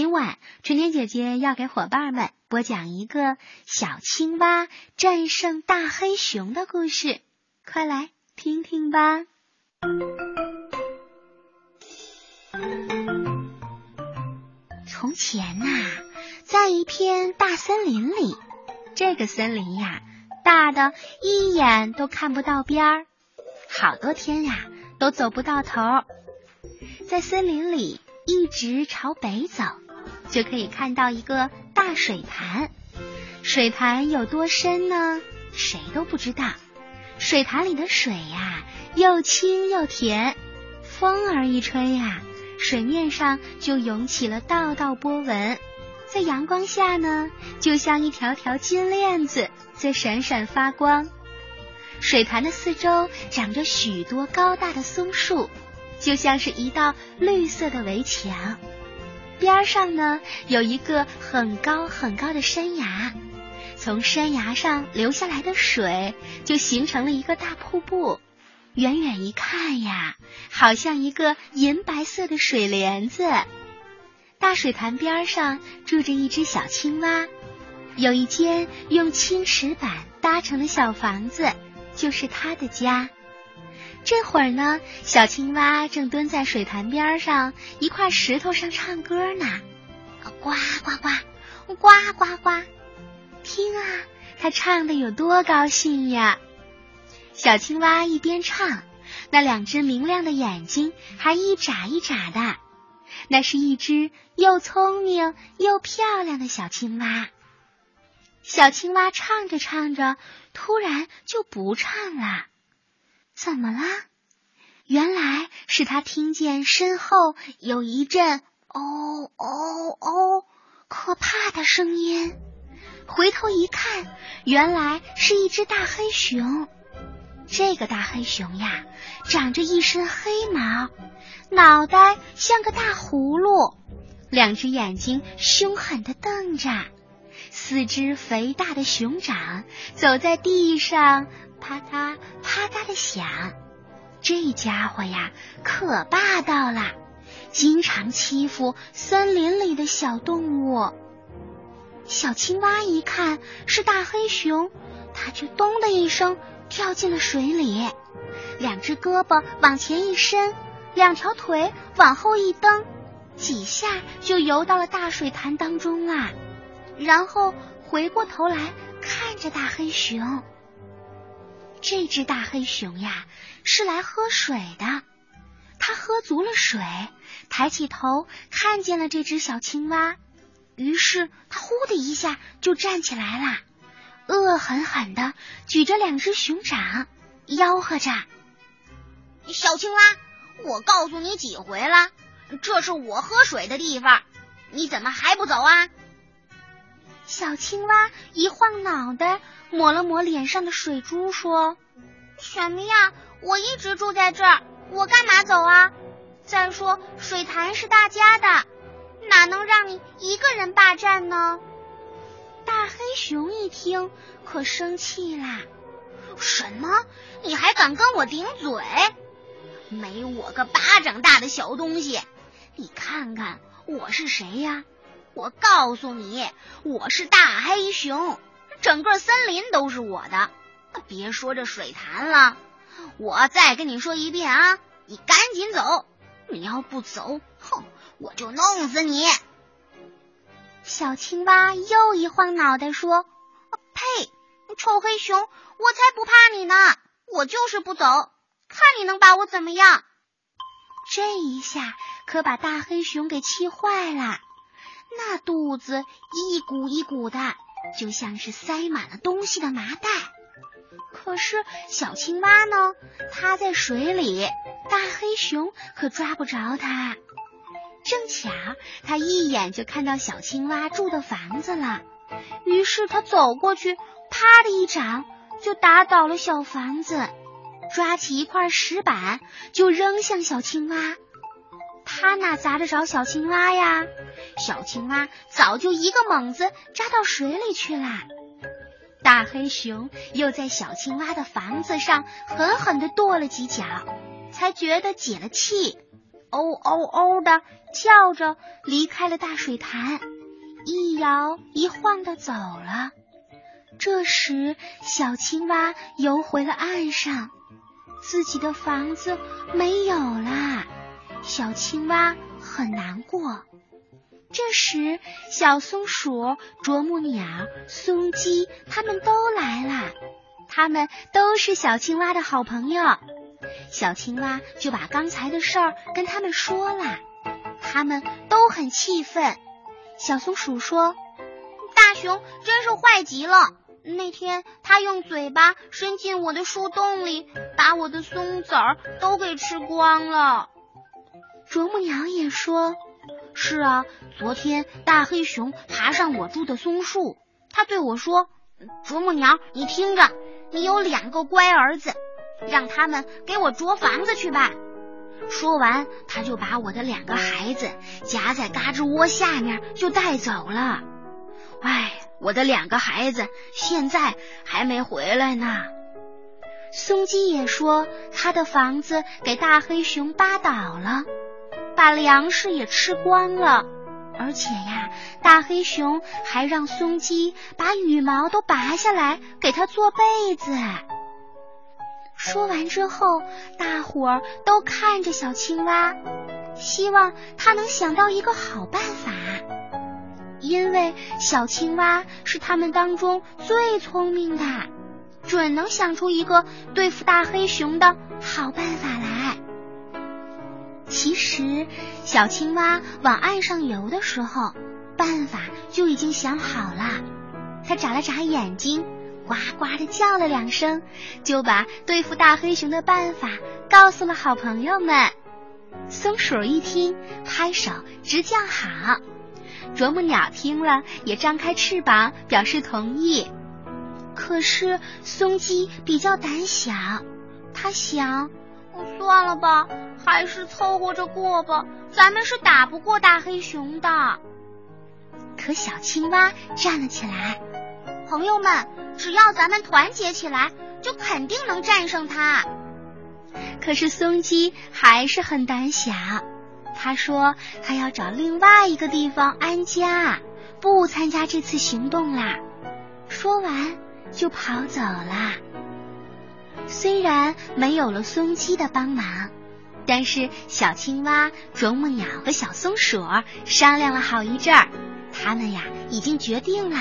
今晚春天姐姐要给伙伴们播讲一个小青蛙战胜大黑熊的故事，快来听听吧。从前呐，在一片大森林里，这个森林呀，大的一眼都看不到边儿，好多天呀都走不到头。在森林里。一直朝北走，就可以看到一个大水潭。水潭有多深呢？谁都不知道。水潭里的水呀，又清又甜。风儿一吹呀，水面上就涌起了道道波纹，在阳光下呢，就像一条条金链子在闪闪发光。水潭的四周长着许多高大的松树。就像是一道绿色的围墙，边上呢有一个很高很高的山崖，从山崖上流下来的水就形成了一个大瀑布，远远一看呀，好像一个银白色的水帘子。大水潭边上住着一只小青蛙，有一间用青石板搭成的小房子，就是它的家。这会儿呢，小青蛙正蹲在水潭边上一块石头上唱歌呢，呱呱呱，呱呱呱，听啊，它唱的有多高兴呀！小青蛙一边唱，那两只明亮的眼睛还一眨一眨的，那是一只又聪明又漂亮的小青蛙。小青蛙唱着唱着，突然就不唱了。怎么啦？原来是他听见身后有一阵“哦哦哦”可怕的声音，回头一看，原来是一只大黑熊。这个大黑熊呀，长着一身黑毛，脑袋像个大葫芦，两只眼睛凶狠的瞪着，四只肥大的熊掌走在地上。啪嗒啪嗒的响，这家伙呀可霸道了，经常欺负森林里的小动物。小青蛙一看是大黑熊，它就咚的一声跳进了水里，两只胳膊往前一伸，两条腿往后一蹬，几下就游到了大水潭当中啦。然后回过头来看着大黑熊。这只大黑熊呀，是来喝水的。它喝足了水，抬起头看见了这只小青蛙，于是它呼的一下就站起来了，恶狠狠的举着两只熊掌，吆喝着：“小青蛙，我告诉你几回了，这是我喝水的地方，你怎么还不走啊？”小青蛙一晃脑袋。抹了抹脸上的水珠，说：“什么呀？我一直住在这儿，我干嘛走啊？再说水潭是大家的，哪能让你一个人霸占呢？”大黑熊一听，可生气啦：“什么？你还敢跟我顶嘴？没我个巴掌大的小东西！你看看我是谁呀？我告诉你，我是大黑熊。”整个森林都是我的，别说这水潭了，我再跟你说一遍啊，你赶紧走！你要不走，哼，我就弄死你！小青蛙又一晃脑袋说：“呸！臭黑熊，我才不怕你呢！我就是不走，看你能把我怎么样！”这一下可把大黑熊给气坏了，那肚子一鼓一鼓的。就像是塞满了东西的麻袋，可是小青蛙呢？它在水里，大黑熊可抓不着它。正巧它一眼就看到小青蛙住的房子了，于是它走过去，啪的一掌就打倒了小房子，抓起一块石板就扔向小青蛙。他哪砸得着小青蛙呀？小青蛙早就一个猛子扎到水里去了。大黑熊又在小青蛙的房子上狠狠地跺了几脚，才觉得解了气。哦哦哦的叫着离开了大水潭，一摇一晃的走了。这时，小青蛙游回了岸上，自己的房子没有啦。小青蛙很难过。这时，小松鼠、啄木鸟、松鸡他们都来了，他们都是小青蛙的好朋友。小青蛙就把刚才的事儿跟他们说了，他们都很气愤。小松鼠说：“大熊真是坏极了，那天他用嘴巴伸进我的树洞里，把我的松子儿都给吃光了。”啄木鸟也说。是啊，昨天大黑熊爬上我住的松树，他对我说：“啄木鸟，你听着，你有两个乖儿子，让他们给我啄房子去吧。”说完，他就把我的两个孩子夹在嘎吱窝下面就带走了。唉，我的两个孩子现在还没回来呢。松鸡也说，他的房子给大黑熊扒倒了。把粮食也吃光了，而且呀，大黑熊还让松鸡把羽毛都拔下来给它做被子。说完之后，大伙儿都看着小青蛙，希望它能想到一个好办法，因为小青蛙是他们当中最聪明的，准能想出一个对付大黑熊的好办法来。其实，小青蛙往岸上游的时候，办法就已经想好了。它眨了眨眼睛，呱呱的叫了两声，就把对付大黑熊的办法告诉了好朋友们。松鼠一听，拍手直叫好；啄木鸟听了，也张开翅膀表示同意。可是松鸡比较胆小，它想。算了吧，还是凑合着过吧。咱们是打不过大黑熊的。可小青蛙站了起来，朋友们，只要咱们团结起来，就肯定能战胜它。可是松鸡还是很胆小，他说他要找另外一个地方安家，不参加这次行动啦。说完就跑走了。虽然没有了松鸡的帮忙，但是小青蛙、啄木鸟和小松鼠商量了好一阵儿，他们呀已经决定了，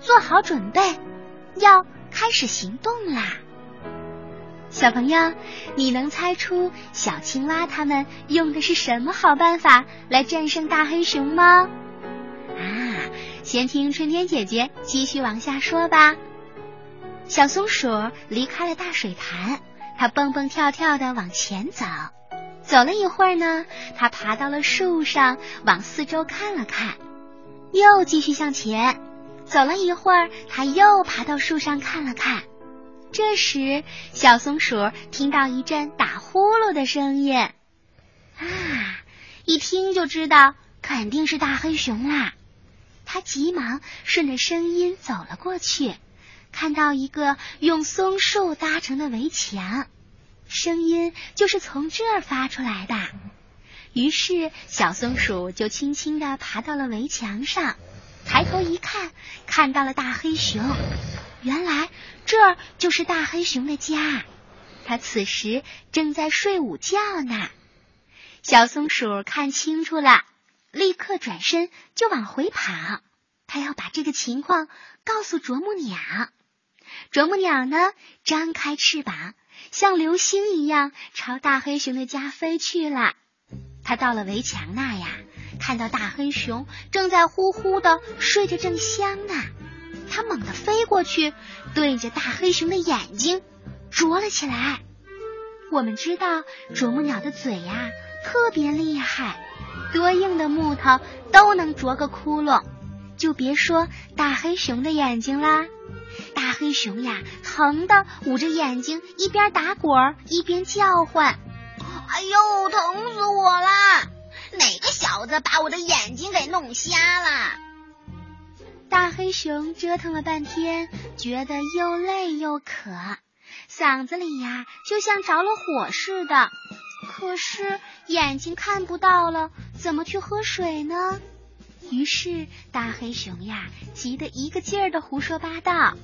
做好准备，要开始行动啦。小朋友，你能猜出小青蛙他们用的是什么好办法来战胜大黑熊吗？啊，先听春天姐姐继续往下说吧。小松鼠离开了大水潭，它蹦蹦跳跳的往前走。走了一会儿呢，它爬到了树上，往四周看了看，又继续向前。走了一会儿，它又爬到树上看了看。这时，小松鼠听到一阵打呼噜的声音，啊，一听就知道肯定是大黑熊啦。它急忙顺着声音走了过去。看到一个用松树搭成的围墙，声音就是从这儿发出来的。于是小松鼠就轻轻的爬到了围墙上，抬头一看，看到了大黑熊。原来这就是大黑熊的家，它此时正在睡午觉呢。小松鼠看清楚了，立刻转身就往回跑，它要把这个情况告诉啄木鸟。啄木鸟呢，张开翅膀，像流星一样朝大黑熊的家飞去了。它到了围墙那呀，看到大黑熊正在呼呼的睡得正香呢。它猛地飞过去，对着大黑熊的眼睛啄了起来。我们知道啄木鸟的嘴呀特别厉害，多硬的木头都能啄个窟窿，就别说大黑熊的眼睛啦。黑熊呀，疼的捂着眼睛，一边打滚一边叫唤：“哎呦，疼死我了！哪个小子把我的眼睛给弄瞎了？”大黑熊折腾了半天，觉得又累又渴，嗓子里呀就像着了火似的，可是眼睛看不到了，怎么去喝水呢？于是大黑熊呀，急得一个劲儿的胡说八道。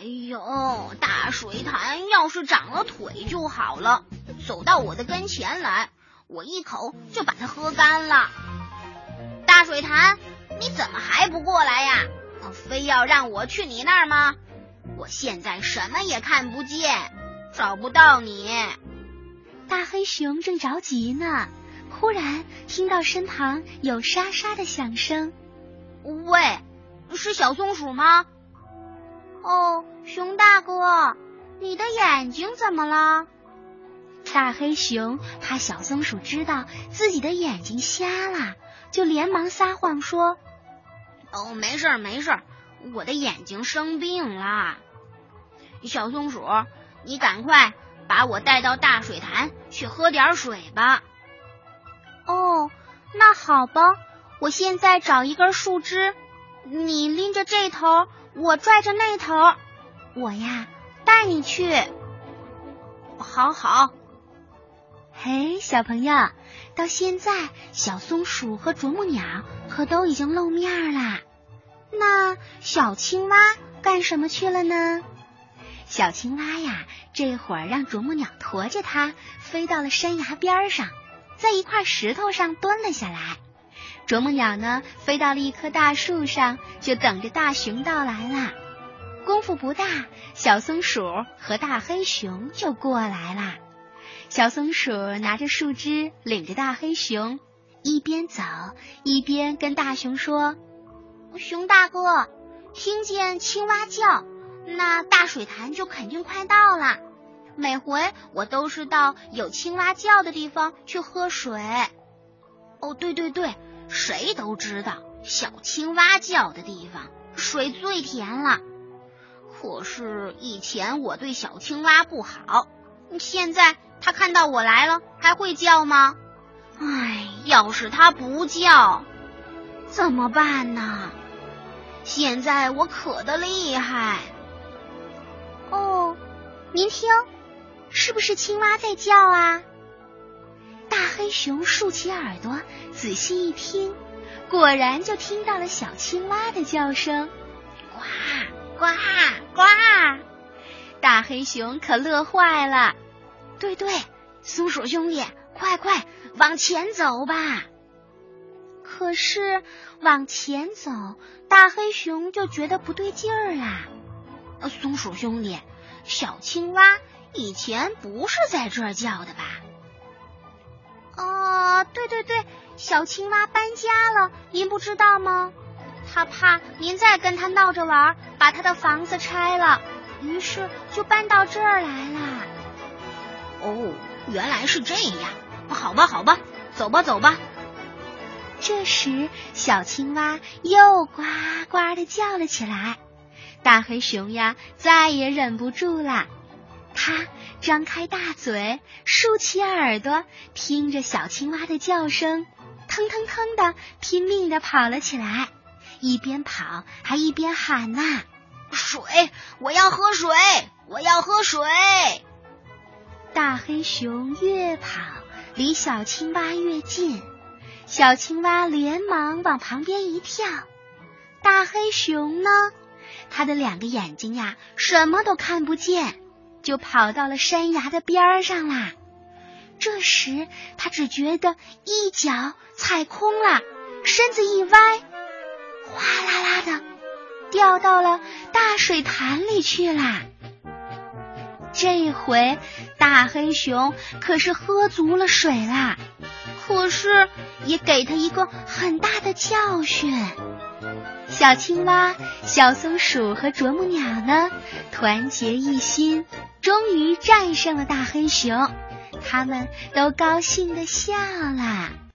哎呦，大水潭要是长了腿就好了，走到我的跟前来，我一口就把它喝干了。大水潭，你怎么还不过来呀？非要让我去你那儿吗？我现在什么也看不见，找不到你。大黑熊正着急呢，忽然听到身旁有沙沙的响声。喂，是小松鼠吗？哦，熊大哥，你的眼睛怎么了？大黑熊怕小松鼠知道自己的眼睛瞎了，就连忙撒谎说：“哦，没事儿，没事儿，我的眼睛生病了。”小松鼠，你赶快把我带到大水潭去喝点水吧。哦，那好吧，我现在找一根树枝，你拎着这头，我拽着那头，我呀带你去。好好。嘿，小朋友，到现在小松鼠和啄木鸟可都已经露面了，那小青蛙干什么去了呢？小青蛙呀，这会儿让啄木鸟驮着它飞到了山崖边上，在一块石头上蹲了下来。啄木鸟呢，飞到了一棵大树上，就等着大熊到来了。功夫不大，小松鼠和大黑熊就过来了。小松鼠拿着树枝，领着大黑熊，一边走一边跟大熊说：“熊大哥，听见青蛙叫。”那大水潭就肯定快到了。每回我都是到有青蛙叫的地方去喝水。哦，对对对，谁都知道小青蛙叫的地方水最甜了。可是以前我对小青蛙不好，现在它看到我来了还会叫吗？唉，要是它不叫，怎么办呢？现在我渴的厉害。哦，您听，是不是青蛙在叫啊？大黑熊竖起耳朵，仔细一听，果然就听到了小青蛙的叫声，呱呱呱！大黑熊可乐坏了。对对，松鼠兄弟，快快往前走吧！可是往前走，大黑熊就觉得不对劲儿啦。松鼠兄弟，小青蛙以前不是在这儿叫的吧？哦，对对对，小青蛙搬家了，您不知道吗？他怕您再跟他闹着玩，把他的房子拆了，于是就搬到这儿来了。哦，原来是这样。好吧，好吧，走吧，走吧。这时，小青蛙又呱呱的叫了起来。大黑熊呀，再也忍不住了，它张开大嘴，竖起耳朵，听着小青蛙的叫声，腾腾腾的拼命的跑了起来，一边跑还一边喊呐：“水，我要喝水，我要喝水！”大黑熊越跑，离小青蛙越近，小青蛙连忙往旁边一跳，大黑熊呢？他的两个眼睛呀，什么都看不见，就跑到了山崖的边上啦。这时，他只觉得一脚踩空了，身子一歪，哗啦啦的掉到了大水潭里去啦。这回，大黑熊可是喝足了水啦，可是也给他一个很大的教训。小青蛙、小松鼠和啄木鸟呢，团结一心，终于战胜了大黑熊，他们都高兴的笑了。